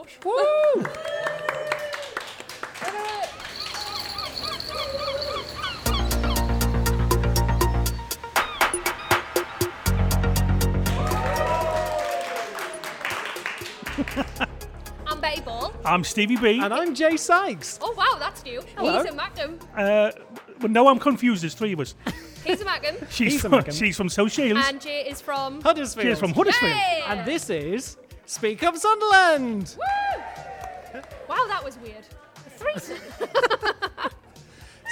Porsche. Woo! I'm Betty Ball. I'm Stevie B. and I'm Jay Sykes. Oh wow, that's new. Hello. He's a Mackem. Uh, well, no, I'm confused. There's three of us. He's a Mackem. She's He's a from, Mackem. she's from South Shields. and Jay is from. Huddersfield. She's from Huddersfield. Hey! And this is Speak Up Sunderland. Woo! Wow, that was weird. A threesome.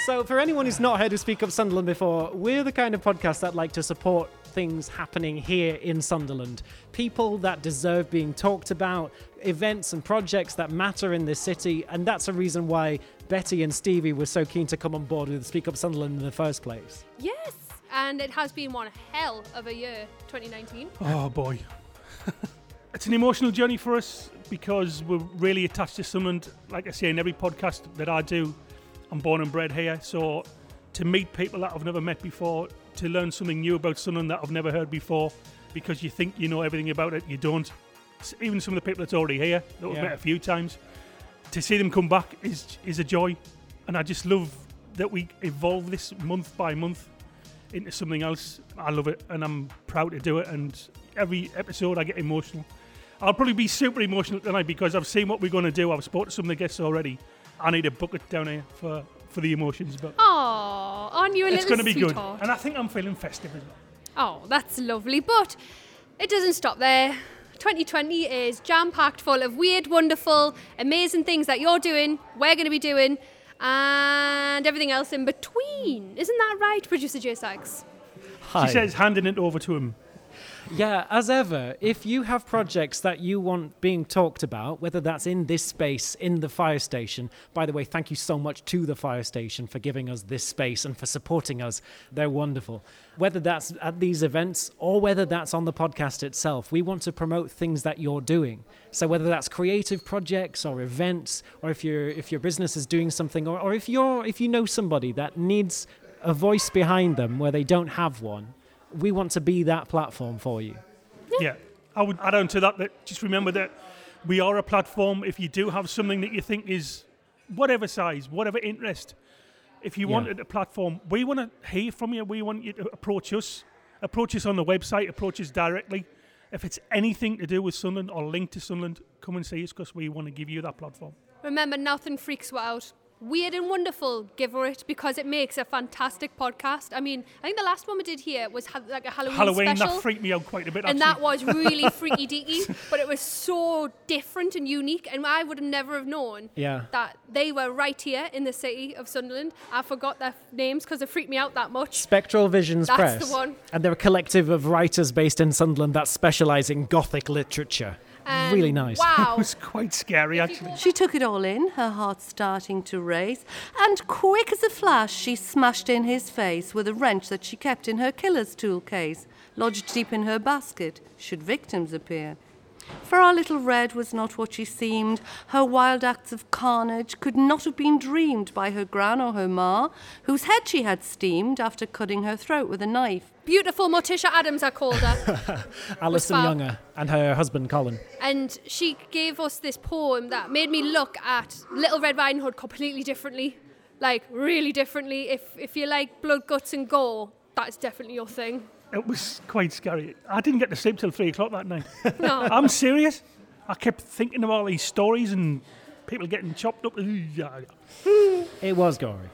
So, for anyone who's not heard of Speak Up Sunderland before, we're the kind of podcast that like to support things happening here in Sunderland. People that deserve being talked about, events and projects that matter in this city, and that's a reason why Betty and Stevie were so keen to come on board with Speak Up Sunderland in the first place. yes. And it has been one hell of a year, 2019. Oh boy. It's an emotional journey for us because we're really attached to Sunderland. Like I say in every podcast that I do, I'm born and bred here. So to meet people that I've never met before, to learn something new about Sunderland that I've never heard before, because you think you know everything about it, you don't. Even some of the people that's already here that we've Yeah. met a few times, to see them come back is is a joy, and I just love that we evolve this month by month into something else. I love it, and I'm proud to do it. And every episode, I get emotional. I'll probably be super emotional tonight because I've seen what we're going to do. I've spoken to some of the guests already. I need a bucket down here for, for the emotions, but Oh, aren't you a it's little going to be good. And I think I'm feeling festive as well. Oh, that's lovely. But it doesn't stop there. 2020 is jam packed full of weird, wonderful, amazing things that you're doing, we're going to be doing, and everything else in between. Isn't that right, producer Jay Sykes? Hi. She says, handing it over to him. Yeah, as ever, if you have projects that you want being talked about, whether that's in this space, in the fire station, by the way, thank you so much to the fire station for giving us this space and for supporting us. They're wonderful. Whether that's at these events or whether that's on the podcast itself, we want to promote things that you're doing. So whether that's creative projects or events, or if your if your business is doing something, or, or if you're if you know somebody that needs a voice behind them where they don't have one, we want to be that platform for you. Yeah. I would add on to that that just remember that we are a platform. If you do have something that you think is whatever size, whatever interest, if you Yeah. wanted a platform, we want to hear from you. We want you to approach us. Approach us on the website, approach us directly. If it's anything to do with Sunderland or linked to Sunderland, come and see us because we want to give you that platform. Remember, nothing freaks you out. Weird and wonderful, give her it because it makes a fantastic podcast. I mean, I think the last one we did here was ha- like a Halloween, Halloween, special. that freaked me out quite a bit. and actually. that was really freaky deaky, but it was so different and unique, and I would have never have known Yeah. that they were right here in the city of Sunderland. I forgot their names because it freaked me out that much. Spectral Visions That's Press. the one. And they're a collective of writers based in Sunderland that specialise in Gothic literature. And really um, nice. It was quite scary, actually. She took it all in, her heart starting to race, and quick as a flash, she smashed in his face with a wrench that she kept in her killer's tool case, lodged deep in her basket, should victims appear. For our little Red was not what she seemed. Her wild acts of carnage could not have been dreamed by her gran or her ma, whose head she had steamed after cutting her throat with a knife. Beautiful Morticia Addams, I called her. Alison fab. Younger and her husband Colin. and she gave us this poem that made me look at Little Red Riding Hood completely differently. Like, really differently. If, if you like blood, guts, and gore, that's definitely your thing. It was quite scary. I didn't get to sleep till three o'clock that night. No. I'm serious. I kept thinking of all these stories and people getting chopped up. Yeah, yeah. It was gory.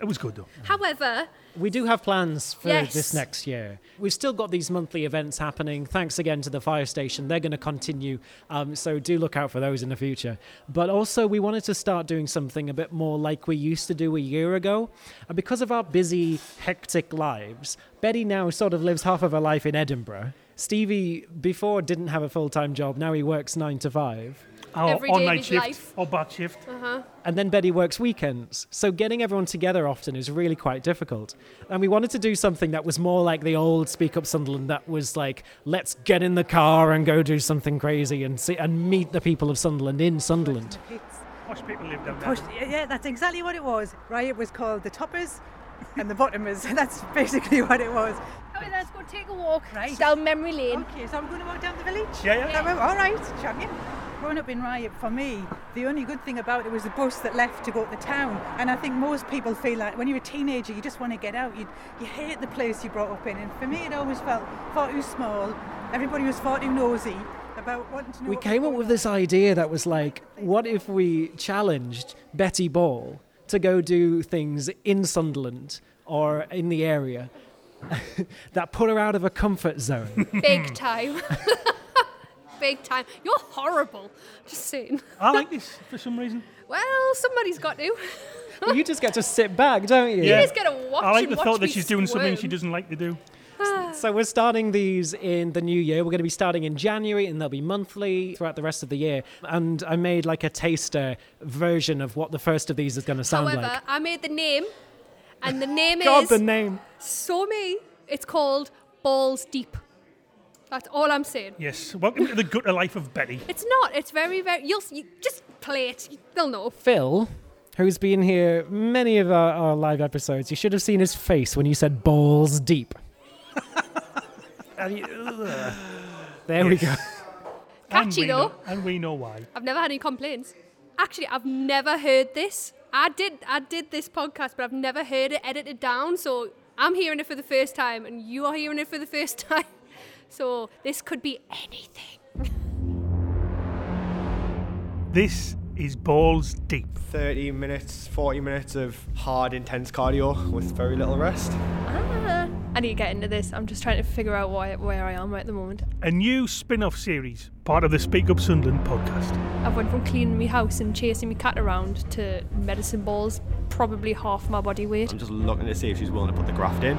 It was good though. However, We do have plans for Yes. this next year. We've still got these monthly events happening. Thanks again to the fire station. They're going to continue. Um, so do look out for those in the future. But also, we wanted to start doing something a bit more like we used to do a year ago. And because of our busy, hectic lives, Betty now sort of lives half of her life in Edinburgh. Stevie, before, didn't have a full time job. Now he works nine to five. Or, Every or night shift life. or back shift. Uh-huh. And then Betty works weekends. So getting everyone together often is really quite difficult. And we wanted to do something that was more like the old Speak Up Sunderland that was like, let's get in the car and go do something crazy and see and meet the people of Sunderland in Sunderland. Posh people live down there. Push, yeah, that's exactly what it was. Right, it was called the toppers and the bottomers. That's basically what it was. okay, let's go take a walk Right. down memory lane. Okay, so we're going to walk down the village. Yeah, yeah. All right, champion. Growing up in Ryhope, for me, the only good thing about it was the bus that left to go to the town. And I think most people feel like when you're a teenager, you just want to get out. You, you hate the place you brought up in. And for me, it always felt far too small. Everybody was far too nosy about wanting to know. We came up with going this idea that was like, what if we challenged Betty Ball to go do things in Sunderland or in the area that put her out of her comfort zone? Big time. Big time. You're horrible. Just saying. I like this for some reason. Well, somebody's got to. Well, you just get to sit back, don't you? You just get to watch I like the thought that she's doing something she doesn't like to do. Ah. So we're starting these in the new year. We're going to be starting in January, and they'll be monthly throughout the rest of the year. And I made like a taster version of what the first of these is going to sound However, like. However, I made the name, and the name God, is the name. so me. It's called Balls Deep. That's all I'm saying. Yes. Welcome to the gutter life of Betty. It's not. It's very, very. You'll you just play it. They'll know. Phil, who's been here many of our, our live episodes, you should have seen his face when you said balls deep. And you- ugh. there we go. And Catchy we though. know- and we know why. I've never had any complaints. Actually, I've never heard this. I did. I did this podcast, but I've never heard it edited down. So I'm hearing it for the first time, and you are hearing it for the first time. So this could be anything. This is balls deep. 30 minutes, 40 minutes of hard, intense cardio with very little rest. Ah, I need to get into this. I'm just trying to figure out why, where I am at the moment. A new spin-off series, part of the Speak Up Sunderland podcast. I've went from cleaning my house and chasing my cat around to medicine balls, probably half my body weight. I'm just looking to see if she's willing to put the graft in.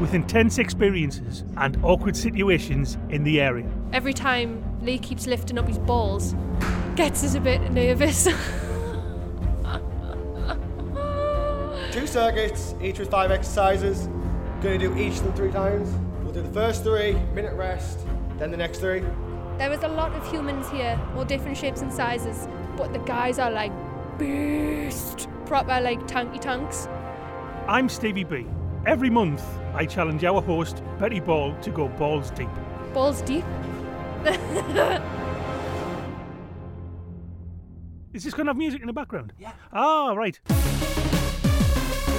With intense experiences and awkward situations in the area. Every time Lee keeps lifting up his balls, gets us a bit nervous. Two circuits, each with five exercises. Gonna do each of them three times. We'll do the first three, minute rest, then the next three. There is a lot of humans here, all different shapes and sizes, but the guys are like beast, proper like tanky tanks. I'm Stevie B. Every month, I challenge our host, Betty Ball, to go balls deep. Balls deep. Is this going to have music in the background? Yeah. Ah, right.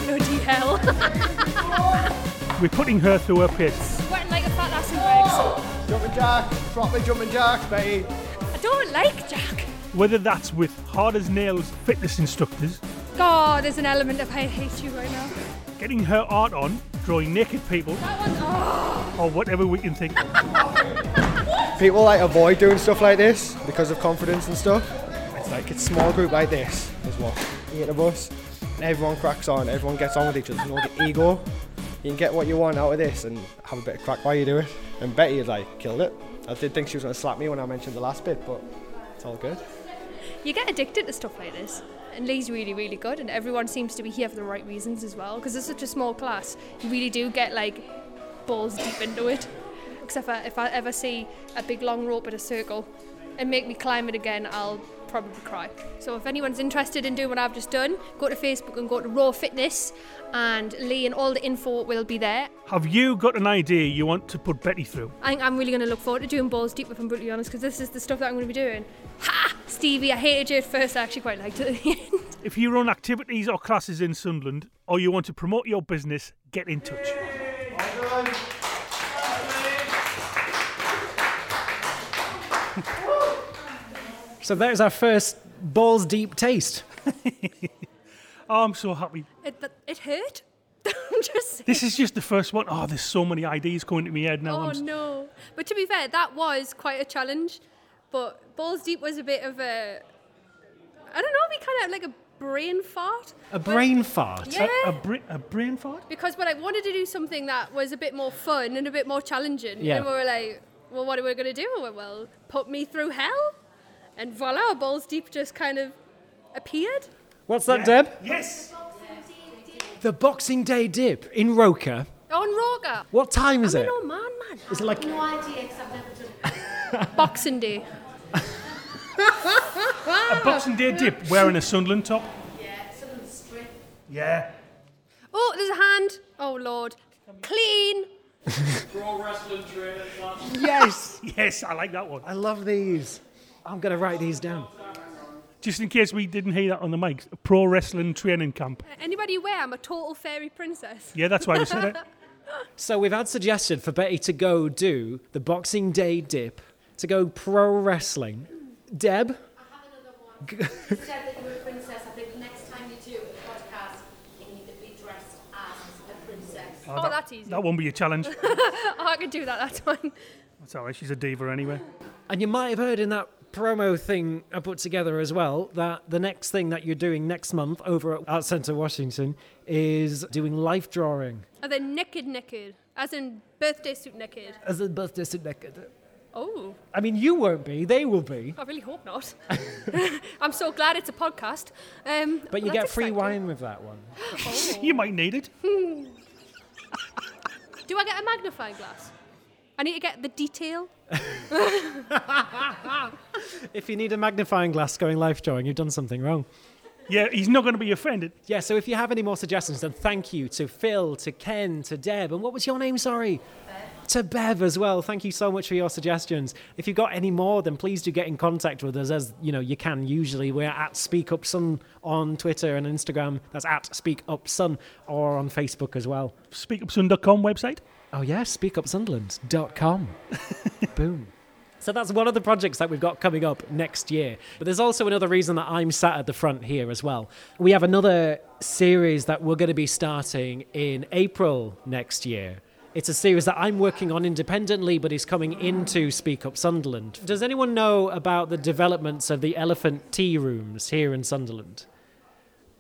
Bloody hell. We're putting her through her pits. Sweating like a fat ass in rags. Jumping jack, proper jumping jack, Betty. I don't like Jack. Whether that's with hard as nails fitness instructors, God, there's an element of I hate you right now. Getting her art on, drawing naked people, That one, oh. or whatever we can think of. People like avoid doing stuff like this because of confidence and stuff. It's like it's small group like this is what eight of us. And everyone cracks on, everyone gets on with each other. There's no ego. You can get what you want out of this and have a bit of crack while you do it. And Betty had like killed it. I did think she was gonna slap me when I mentioned the last bit, but it's all good. You get addicted to stuff like this. And Lee's really, really good, and everyone seems to be here for the right reasons as well. Because it's such a small class, you really do get like balls deep into it. Except for if I ever see a big long rope at a circle and make me climb it again, I'll probably cry. So if anyone's interested in doing what I've just done, go to Facebook and go to Raw Fitness, and Lee and all the info will be there. Have you got an idea you want to put Betty through? I think I'm really going to look forward to doing balls deep, if I'm brutally honest, because this is the stuff that I'm going to be doing. Ha! Stevie, I hated you at first, I actually quite liked it at the end. If you run activities or classes in Sunderland, or you want to promote your business, get in touch. So there's our first balls deep taste. Oh, I'm so happy. It, that, it hurt. I'm just saying. This is just the first one. Oh, there's so many ideas going to my head now. Oh I'm s- no! But to be fair, that was quite a challenge. But balls deep was a bit of a, I don't know, we kind of like a brain fart. A brain fart. Yeah. A, bra- a brain fart? Because when I wanted to do something that was a bit more fun and a bit more challenging, Yeah. and we were like, well, what are we going to do? We went, well, put me through hell, and voila, balls deep just kind of appeared. What's that, Deb? Yes. The Boxing Day dip in Roker. On Roga. What time is I'm it? an old man, man. Is it like No idea because I've never done it. Boxing Day. A Boxing Day dip wearing a Sunderland top. Yeah, something strip. Yeah. Oh, there's a hand. Oh Lord. Clean. Pro wrestling trainer. Yes, Yes, I like that one. I love these. I'm going to write these down. Just in case we didn't hear that on the mic, a pro wrestling training camp. Uh, anybody aware I'm a total fairy princess? Yeah, that's why we said it. So we've had suggested for Betty to go do the Boxing Day dip, to go pro wrestling. Deb, I have another one. you said that you were a princess. I think next time you do a podcast, you need to be dressed as a princess. Oh, oh that's easy. That won't be a challenge. Oh, I can do that. That's fine. That's all right. She's a diva anyway. and you might have heard in that promo thing I put together as well that the next thing that you're doing next month over at Art Centre Washington is doing life drawing Are they naked, naked, as in birthday suit naked. as in birthday suit naked. Oh, I mean, you won't be; they will be. I really hope not. I'm so glad it's a podcast. Um, But you well, get free exciting. wine with that one. Oh. You might need it. Do I get a magnifying glass? I need to get the detail. If you need a magnifying glass going life drawing, you've done something wrong. Yeah, he's not going to be offended. Yeah, so if you have any more suggestions, then thank you to Phil, to Ken, to Deb, and what was your name? Sorry. To Bev as well. Thank you so much for your suggestions. If you've got any more, then please do get in contact with us as you know you can usually. We're at Speak Up Sun on Twitter and Instagram. That's at Speak Up Sun or on Facebook as well. Speakupsun.com website. Oh yeah, speakupsunderland.com. Boom. So that's one of the projects that we've got coming up next year. But there's also another reason that I'm sat at the front here as well. We have another series that we're going to be starting in April next year. It's a series that I'm working on independently, but is coming into Speak Up Sunderland. Does anyone know about the developments of the elephant tea rooms here in Sunderland?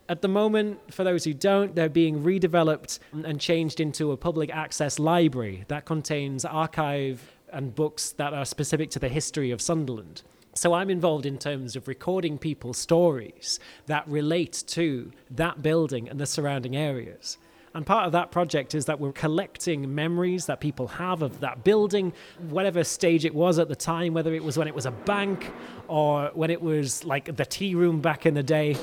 At the moment, for those who don't, they're being redeveloped and changed into a public access library that contains archive and books that are specific to the history of Sunderland. So I'm involved in terms of recording people's stories that relate to that building and the surrounding areas. And part of that project is that we're collecting memories that people have of that building, whatever stage it was at the time, whether it was when it was a bank or when it was like the tea room back in the day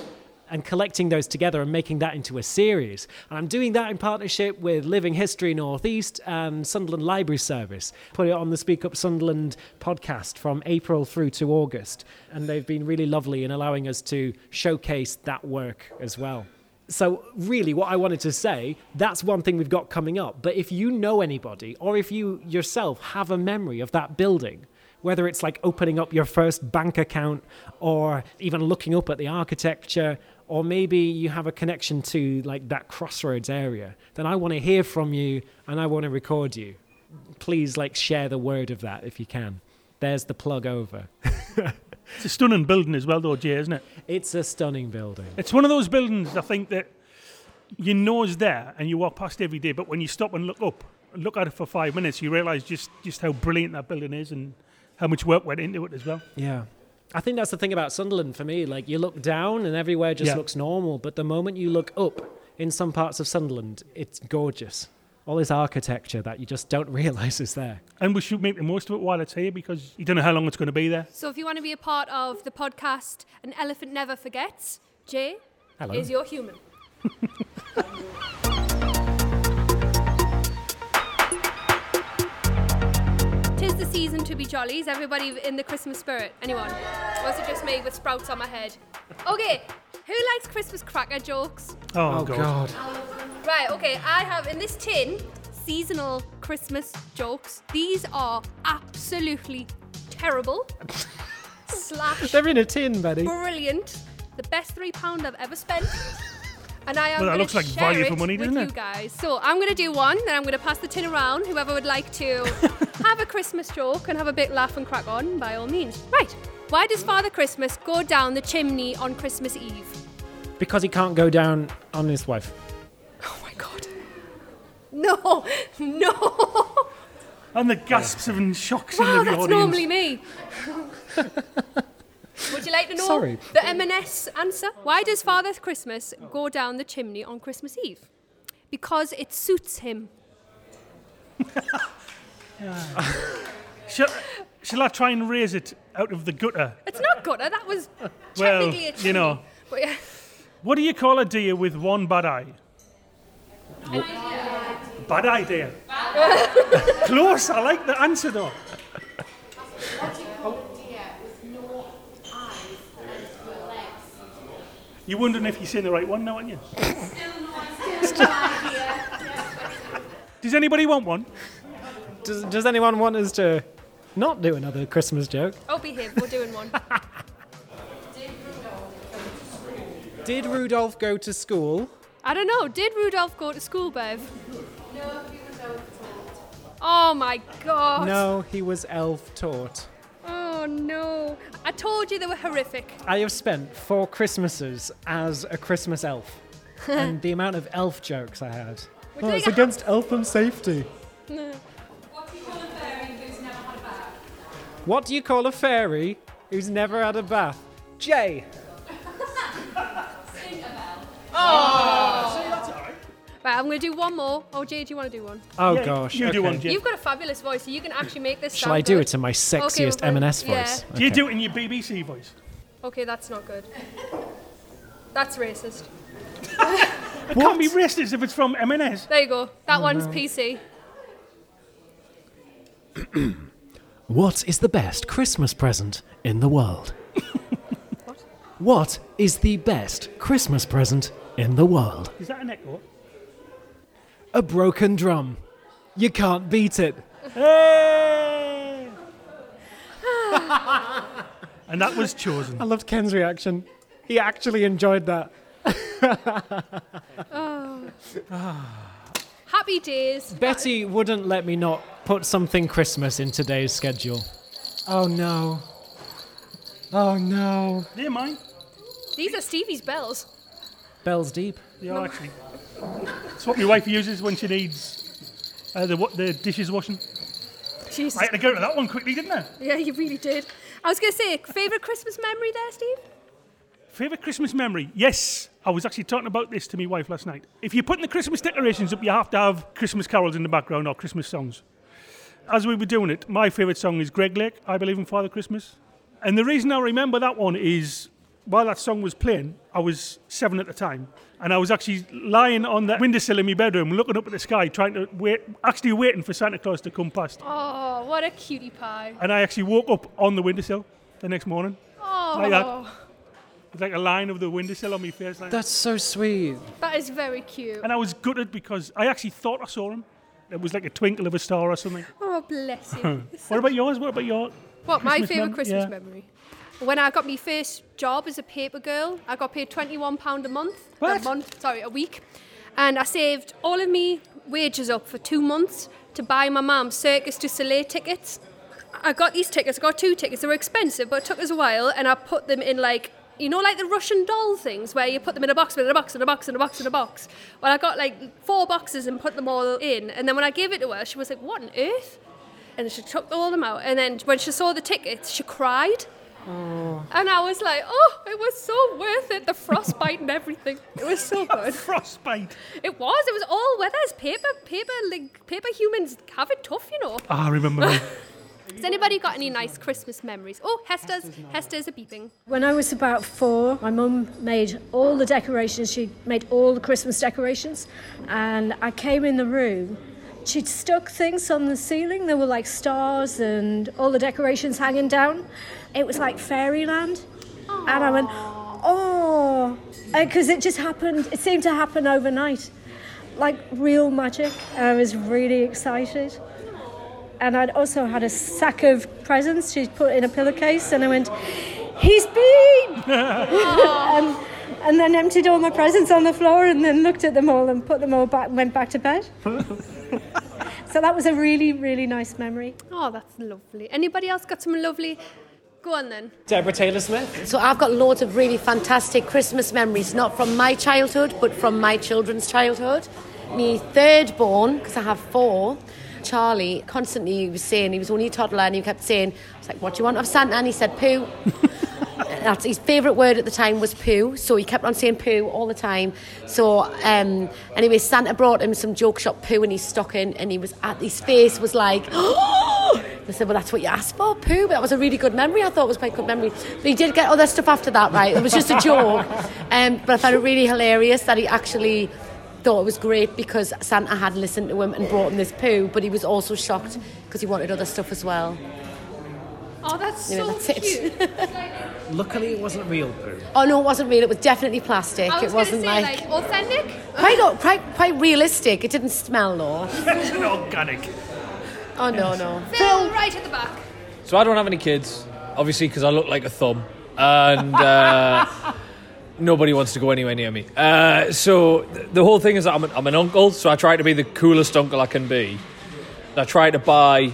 and collecting those together and making that into a series. And I'm doing that in partnership with Living History Northeast and Sunderland Library Service. Put it on the Speak Up Sunderland podcast from April through to August. And they've been really lovely in allowing us to showcase that work as well. So, really, what I wanted to say, that's one thing we've got coming up. But if you know anybody, or if you yourself have a memory of that building, whether it's like opening up your first bank account or even looking up at the architecture or maybe you have a connection to like that crossroads area then i want to hear from you and i want to record you. Please like share the word of that if you can. There's the plug over It's a stunning building as well, though, Jay, isn't it? it's a stunning building It's one of those buildings I think that you know is there and you walk past every day, but when you stop and look up, and look at it for five minutes, you realise just, just how brilliant that building is and how much work went into it as well. yeah i think that's the thing about sunderland for me like you look down and everywhere just Yeah. looks normal but the moment you look up in some parts of sunderland it's gorgeous all this architecture that you just don't realize is there And we should make the most of it while it's here because you don't know how long it's going to be there. So if you want to be a part of the podcast An Elephant Never Forgets, Jay Hello. is your human. Tis the season to be jolly. Is everybody in the Christmas spirit? Anyone? Or is it just me with sprouts on my head? Okay, who likes Christmas cracker jokes? Oh, oh God. god Right, okay, I have in this tin seasonal Christmas jokes. These are absolutely terrible. Slash they're in a tin betty brilliant. The best three pound I've ever spent. And I am Well, that gonna looks like share value it for money, with doesn't you guys. So I'm gonna do one, then I'm gonna pass the tin around. Whoever would like to have a Christmas joke and have a bit laugh and crack on, by all means. Right. Why does Father Christmas go down the chimney on Christmas Eve? because he can't go down on his wife my god. No, no. And the gasps and shocks in Wow, the that's audience. normally me. Would you like to know Sorry. the M&S answer? Why does Father Christmas go down the chimney on Christmas Eve? Because it suits him. Shall, shall I try and raise it out of the gutter? It's not gutter. That was Well, technically a you know. But yeah. What do you call a deer with one bad eye? Bad idea. Close. I like the answer though. You're wondering if you're saying the right one now, aren't you? Does anybody want one? Does, does anyone want us to not do another Christmas joke? I'll be here. We're doing one. Did Rudolph go to school? I don't know. Did Rudolph go to school, Bev? Oh my god. No, he was elf taught. Oh no. I told you they were horrific. I have spent four Christmases as a Christmas elf. and the amount of elf jokes I had. We're Oh, doing it's a- against elf and safety. What do you call a fairy who's never had a bath? Jay. Right, I'm going to do one more. Oh, Jay, do you want to do one? Oh Yeah, gosh. you do okay. one, Jay. You've got a fabulous voice, so you can actually make this Shall sound I do good. it in my sexiest Okay, well, M&S yeah. voice? Do you Okay. do it in your BBC voice? Okay, that's not good. That's racist. It can't be racist if it's from M&S. There you go. That Oh, one's PC. What is the best Christmas present in the world? what is the best Christmas present in the world? Is that an echo? A broken drum. You can't beat it. Hey! and that was chosen. I loved Ken's reaction. He actually enjoyed that. Oh. Happy days. Betty wouldn't let me not put something Christmas in today's schedule. Oh no. Oh no. They're mine. These are Stevie's bells. Bells deep. They are actually. It's what my wife uses when she needs uh, the, the dishes washing. Jesus. I had to go to that one quickly, didn't I? Yeah, you really did. I was going to say, favourite Christmas memory there, Steve? Favourite Christmas memory? Yes, I was actually talking about this to my wife last night. If you're putting the Christmas decorations up, you have to have Christmas carols in the background or Christmas songs. As we were doing it, my favourite song is Greg Lake, I Believe in Father Christmas. And the reason I remember that one is while that song was playing, I was seven at the time, and I was actually lying on the windowsill in my bedroom, looking up at the sky, trying to wait, actually waiting for Santa Claus to come past. Oh, what a cutie pie. And I actually woke up on the windowsill the next morning. Oh, Like that. With like a line of the windowsill on my face. Like That's so sweet. that is very cute. And I was gutted because I actually thought I saw him. It was like a twinkle of a star or something. Oh, bless you. What about yours? What about your? What, my favourite mem- Christmas yeah. memory? When I got my first job as a paper girl, I got paid £21 a month. What? A month, sorry, a week. And I saved all of me wages up for two months to buy my mum Circus du Soleil tickets. I got these tickets, I got two tickets. They were expensive, but it took us a while, and I put them in like, you know, like the Russian doll things where you put them in a box, in a box, in a box, in a box, in a box. Well, I got like four boxes and put them all in, and then when I gave it to her, she was like, "What on earth?" And she took all them out, and then when she saw the tickets, she cried. And I was like, oh, it was so worth it. The frostbite and everything. It was so good. Frostbite. It was. It was all weathers. Paper, paper, like paper humans have it tough, you know. Ah, I remember. Has anybody got any nice Christmas memories? Oh, Hester's Hester's a beeping. When I was about four, my mum made all the decorations. She made all the Christmas decorations. And I came in the room. She'd stuck things on the ceiling. There were like stars and all the decorations hanging down. It was like fairyland. And I went, oh, uh, because it just happened. It seemed to happen overnight, like real magic. And I was really excited and I'd also had a sack of presents she'd put in a pillowcase, and I went, "He's been!" and, and then emptied all my presents on the floor, and then looked at them all and put them all back, and went back to bed. so that was a really, really nice memory. Oh, that's lovely. Anybody else got some lovely? Go on then. Deborah Taylor Smith. So I've got loads of really fantastic Christmas memories, not from my childhood, but from my children's childhood. My third born, because I have four, Charlie, constantly was saying, he was only a toddler, and he kept saying, I was like, what do you want of Santa? And he said, poo. That's his favourite word at the time was poo, so he kept on saying poo all the time. So um, anyway, Santa brought him some joke shop poo in his stocking, and he was at his face was like, I said, well, that's what you asked for, poo. But that was a really good memory. I thought it was quite a good memory. But he did get other stuff after that, right? It was just a joke. Um, but I found it really hilarious that he actually thought it was great because Santa had listened to him and brought him this poo, but he was also shocked because he wanted other stuff as well. Oh, that's You know, so that's it. cute. Luckily, it wasn't real poo. Oh no, it wasn't real. It was definitely plastic. Was it wasn't say, like, like, authentic. quite, quite quite realistic. It didn't smell though. It's an organic. Oh no no. Phil, right at the back. So I don't have any kids, obviously, because I look like a thumb, and uh, nobody wants to go anywhere near me. Uh, so th- the whole thing is that I'm an, I'm an uncle, so I try to be the coolest uncle I can be. And I try to buy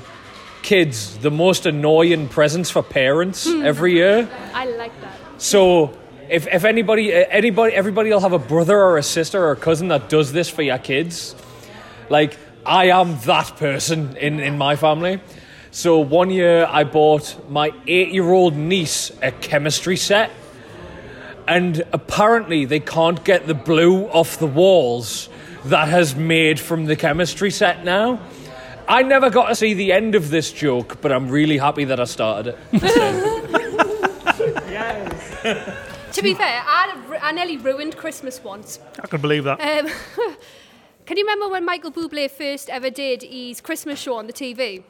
kids the most annoying presents for parents every year. I like that. So if, if anybody, uh, anybody, everybody will have a brother or a sister or a cousin that does this for your kids. Like I am that person in, in my family. So one year I bought my eight-year-old niece a chemistry set, and apparently they can't get the blue off the walls that has made from the chemistry set now. I never got to see the end of this joke, but I'm really happy that I started it. Yes. to be fair, I, I nearly ruined Christmas once. I can believe that. Um, can you remember when Michael Bublé first ever did his Christmas show on the TV?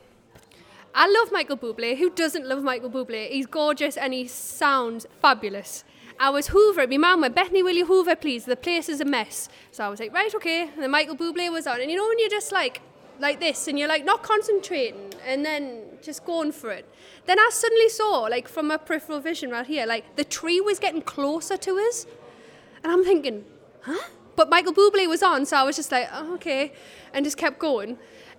I love Michael Bublé. Who doesn't love Michael Bublé? He's gorgeous and he sounds fabulous. I was hoovering. My mum went, Bethany, will you hoover, please? The place is a mess. So I was like, right, okay. And then Michael Bublé was on. And you know when you're just like, like this and you're like not concentrating and then just going for it. Then I suddenly saw, like from my peripheral vision right here, like the tree was getting closer to us. And I'm thinking, huh? But Michael Bublé was on, so I was just like, oh, okay, and just kept going.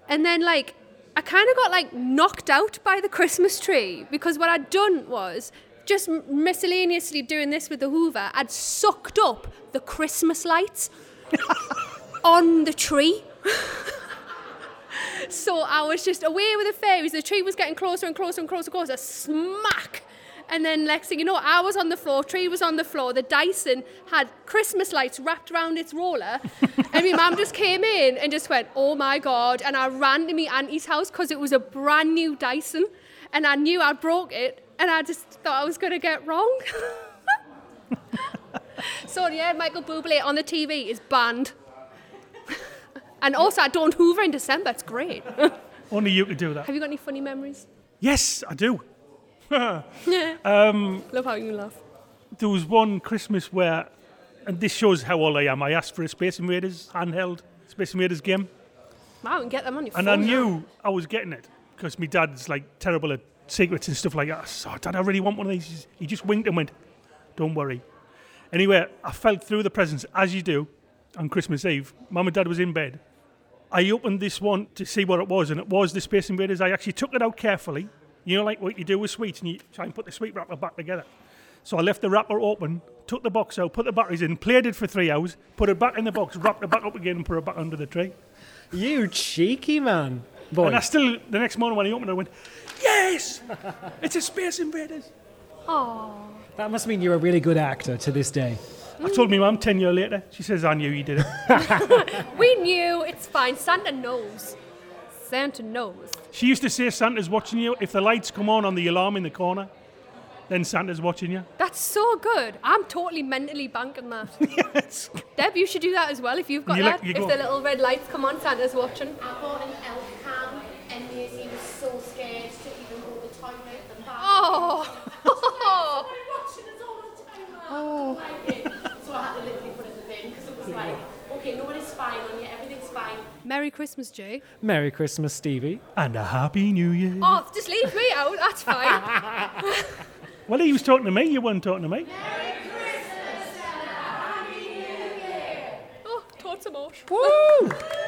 And then like, I kind of got like knocked out by the Christmas tree because what I'd done was just miscellaneously doing this with the Hoover. I'd sucked up the Christmas lights on the tree. so I was just away with the fairies. The tree was getting closer and closer and closer and closer. Smack! And then next thing you know, I was on the floor, tree was on the floor, the Dyson had Christmas lights wrapped around its roller. and my mum just came in and just went, oh my God. And I ran to my auntie's house because it was a brand new Dyson. And I knew I'd broke it. And I just thought I was going to get wrong. so yeah, Michael Bublé on the TV is banned. and also, I don't hoover in December. It's great. Only you could do that. Have you got any funny memories? Yes, I do. Um, Love how you laugh. there was one Christmas where, and this shows how old I am, I asked for a Space Invaders handheld Space Invaders game. Wow, and get them on your And phone. I knew I was getting it because my dad's like terrible at secrets and stuff like that. So, Dad, I really want one of these. He just winked and went, Don't worry. Anyway, I felt through the presents as you do on Christmas Eve. Mum and Dad was in bed. I opened this one to see what it was, and it was the Space Invaders. I actually took it out carefully. You know, like what you do with sweets, and you try and put the sweet wrapper back together. So I left the wrapper open, took the box out, put the batteries in, played it for three hours, put it back in the box, wrapped it back up again, and put it back under the tree. You cheeky man. Boy. And I still, the next morning when I opened it, I went, Yes! it's a Space Invaders! Oh. That must mean you're a really good actor to this day. I told my mum 10 years later, she says, I knew you did it. We knew it's fine. Santa knows. Santa knows. she used to say Santa's watching you. If the lights come on on the alarm in the corner, then Santa's watching you. That's so good. I'm totally mentally banking that. yes. Deb, you should do that as well if you've got You that. look- you if go. the little red lights come on, Santa's watching. I bought an elf cam and Maisie was so scared to even go to the toilet and back. Oh. watching us all the time. Oh. Like it. So I had to literally put it in the bin because it was like, okay, nobody's spying on you, everything's fine. Merry Christmas, Jay. Merry Christmas, Stevie. And a Happy New Year. Oh, just leave me out. That's fine. Well, he was talking to me, you weren't talking to me. Merry Christmas and a Happy New Year. Oh, towards some more. Woo!